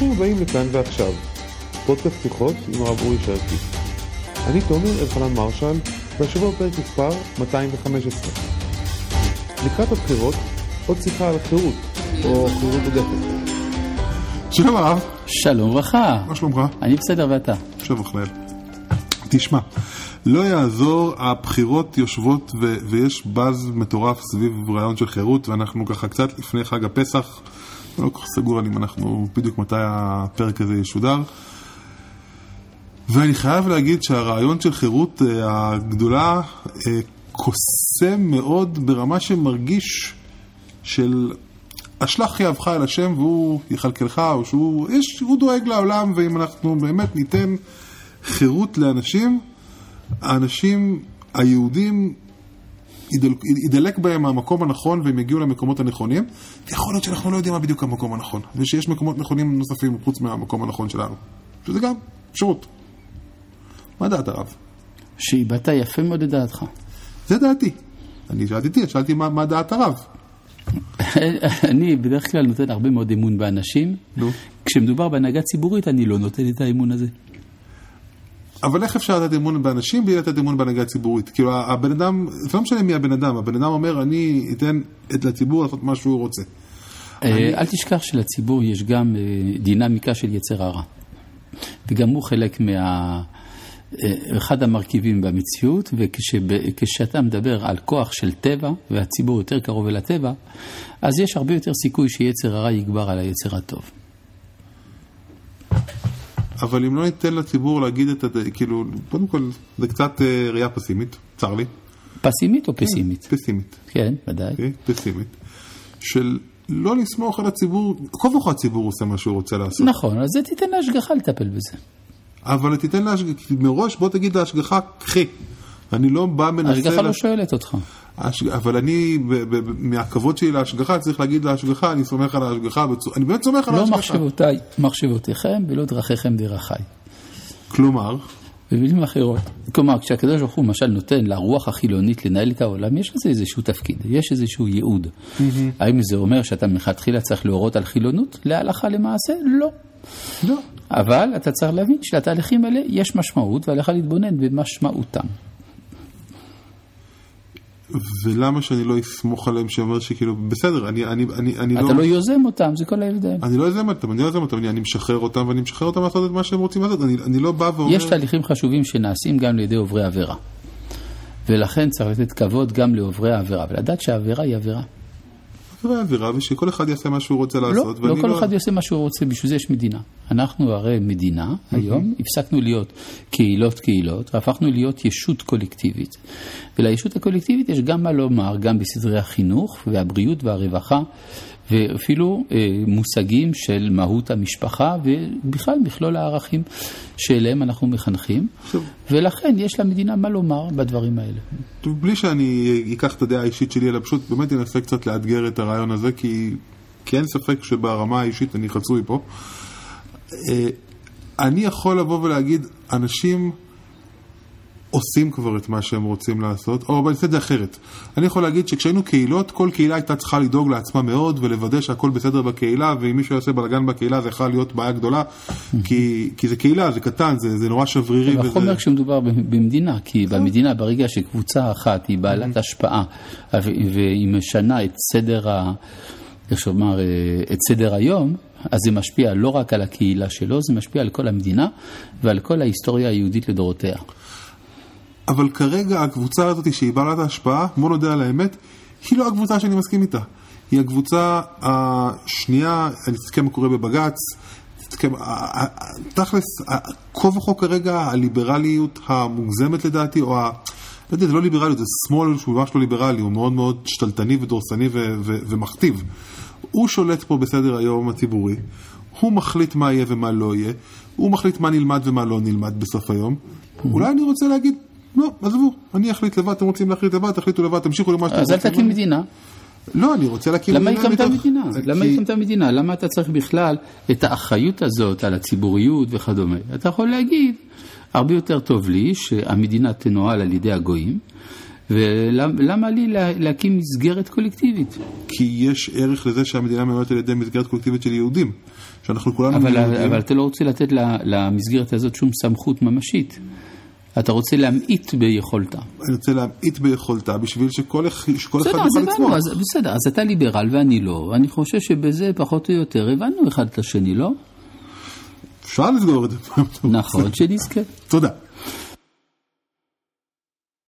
הבאים לכאן ועכשיו, פודקאסט שיחות עם הרב אורי שרקי. אני תומר אלחנן מרשל, והשבוע פרק מספר 215. לקראת הבחירות, עוד שיחה על חירות, או חירות עודפת. שלום הרב, שלום וברכה. מה שלומך? אני בסדר ואתה? שלום אחמד. תשמע, לא יעזור, הבחירות יושבות ו- ויש באז מטורף סביב רעיון של חירות, ואנחנו ככה קצת לפני חג הפסח, לא כל כך סגור על אם אנחנו, בדיוק מתי הפרק הזה ישודר. ואני חייב להגיד שהרעיון של חירות אה, הגדולה אה, קוסם מאוד ברמה שמרגיש של אשלח יהבך אל השם והוא יכלכלך, או שהוא יש, הוא דואג לעולם, ואם אנחנו באמת ניתן חירות לאנשים, האנשים היהודים ידלק, בהם המקום הנכון והם יגיעו למקומות הנכונים, ויכול להיות שאנחנו לא יודעים מה בדיוק המקום הנכון, ושיש מקומות נכונים נוספים חוץ מהמקום הנכון שלנו, שזה גם אפשרות. מה דעת הרב? שאיבדת יפה מאוד את דעתך. זה דעתי. אני שאלתי, שאלתי מה, מה דעת הרב. אני בדרך כלל נותן הרבה מאוד אמון באנשים. נו. כשמדובר בהנהגה ציבורית, אני לא נותן את האמון הזה. אבל איך אפשר לתת אמון באנשים בלי לתת אמון בהנהגה ציבורית? כאילו הבן אדם, זה לא משנה מי הבן אדם, הבן אדם אומר אני אתן את לציבור לעשות מה שהוא רוצה. אה, אל תשכח שלציבור יש גם אה, דינמיקה של יצר הרע. וגם הוא חלק מה... אה, אחד המרכיבים במציאות, וכשאתה מדבר על כוח של טבע, והציבור יותר קרוב אל הטבע, אז יש הרבה יותר סיכוי שיצר הרע יגבר על היצר הטוב. אבל אם לא ניתן לציבור להגיד את זה, כאילו, קודם כל, זה קצת אה, ראייה פסימית, צר לי. פסימית או פסימית? פסימית. כן, ודאי. אוקיי? פסימית. של לא לסמוך על הציבור, כה וכה הציבור עושה מה שהוא רוצה לעשות. נכון, אז זה תיתן להשגחה לטפל בזה. אבל תיתן להשגחה, מראש בוא תגיד להשגחה, קחי. אני לא בא מנסה... ההשגחה לא שואלת אותך. אבל אני, מהכבוד שלי להשגחה, צריך להגיד להשגחה, אני סומך על ההשגחה, אני באמת סומך על לא ההשגחה. מחשבותיי, מחשבותיכם ולא דרכיכם דרכיי. כלומר, במילים אחרות, כלומר, כשהקדוש ברוך הוא למשל נותן לרוח החילונית לנהל את העולם, יש לזה איזשהו תפקיד, יש איזשהו ייעוד. האם זה אומר שאתה מלכתחילה צריך להורות על חילונות? להלכה למעשה? לא. לא. אבל אתה צריך להבין שלתהליכים האלה יש משמעות, ועליך להתבונן במשמעותם. ולמה שאני לא אסמוך עליהם שאומר שכאילו, בסדר, אני, אני, אני, אני אתה לא יוזם אותם, זה כל ההבדל. אני לא יוזם אותם, אני לא יוזם אותם, אני, אני משחרר אותם ואני משחרר אותם לעשות את מה שהם רוצים לעשות, אני, אני לא בא ואומר... יש תהליכים חשובים שנעשים גם על ידי עוברי עבירה. ולכן צריך לתת כבוד גם לעוברי העבירה, ולדעת שהעבירה היא עבירה. עבירה עבירה ושכל אחד יעשה מה שהוא רוצה לא, לעשות. לא ואני כל אחד יעשה מה שהוא רוצה, בשביל זה יש מדינה. אנחנו הרי מדינה, היום הפסקנו להיות קהילות קהילות, והפכנו להיות ישות קולקטיבית. ולישות הקולקטיבית יש גם מה לומר, גם בסדרי החינוך והבריאות והרווחה, ואפילו אה, מושגים של מהות המשפחה, ובכלל מכלול הערכים שאליהם אנחנו מחנכים, עכשיו- ולכן יש למדינה מה לומר בדברים האלה. טוב, בלי שאני אקח את הדעה האישית שלי, אלא פשוט באמת אנסה קצת לאתגר את הרעיון הזה, כי, כי אין ספק שברמה האישית אני חצוי פה. אה, אני יכול לבוא ולהגיד, אנשים עושים כבר את מה שהם רוצים לעשות, או אני אעשה את זה אחרת. אני יכול להגיד שכשהיינו קהילות, כל קהילה הייתה צריכה לדאוג לעצמה מאוד ולוודא שהכל בסדר בקהילה, ואם מישהו יעשה בלאגן בקהילה זה יכול להיות בעיה גדולה, כי, כי זה קהילה, זה קטן, זה, זה נורא שברירי. וזה... החומר כשמדובר במדינה, כי במדינה ברגע שקבוצה אחת היא בעלת השפעה והיא משנה את סדר, ה... איך שאומר, אה, את סדר היום, אז זה משפיע לא רק על הקהילה שלו, זה משפיע על כל המדינה ועל כל ההיסטוריה היהודית לדורותיה. אבל כרגע הקבוצה הזאת שהיא בעלת ההשפעה, בוא נודה על האמת, היא לא הקבוצה שאני מסכים איתה. היא הקבוצה השנייה, אני אסתכל מה קורה בבג"ץ, תכלס, כה וכה כרגע הליברליות המוגזמת לדעתי, או. לא יודע, זה לא ליברליות, זה שמאל שהוא ממש לא ליברלי, הוא מאוד מאוד שתלטני ודורסני ו- ו- ומכתיב. הוא שולט פה בסדר היום הציבורי, הוא מחליט מה יהיה ומה לא יהיה, הוא מחליט מה נלמד ומה לא נלמד בסוף היום. אולי אני רוצה להגיד, לא, עזבו, אני אחליט לבד, אתם רוצים להחליט לבד, תחליטו לבד, תמשיכו למה שאתם אז אל רוצים. תקים מדינה. לא, אני רוצה להקים למה הקמת מדינה? כי- למה הקמת מדינה? למה אתה צריך בכלל את האחריות הזאת על הציבוריות וכדומה? אתה יכול להגיד, הרבה יותר טוב לי שהמדינה תנוהל על ידי הגויים, ולמה לי לה, להקים מסגרת קולקטיבית? כי יש ערך לזה שהמדינה מנוהלת על ידי מסגרת קולקטיבית של יהודים. שאנחנו כולנו אבל, יהודים. אבל אתה לא רוצה לתת למסגרת הזאת שום סמכות ממשית. אתה רוצה להמעיט ביכולתה. אני רוצה להמעיט ביכולתה בשביל שכל, אחד- שכל אחד בסדר, אז יוכל לצמוח. אז בסדר, אז אתה ליברל ואני לא, ואני חושב שבזה פחות או יותר הבנו אחד את השני, לא? אפשר לסגור את זה. נכון, שנזכה. תודה.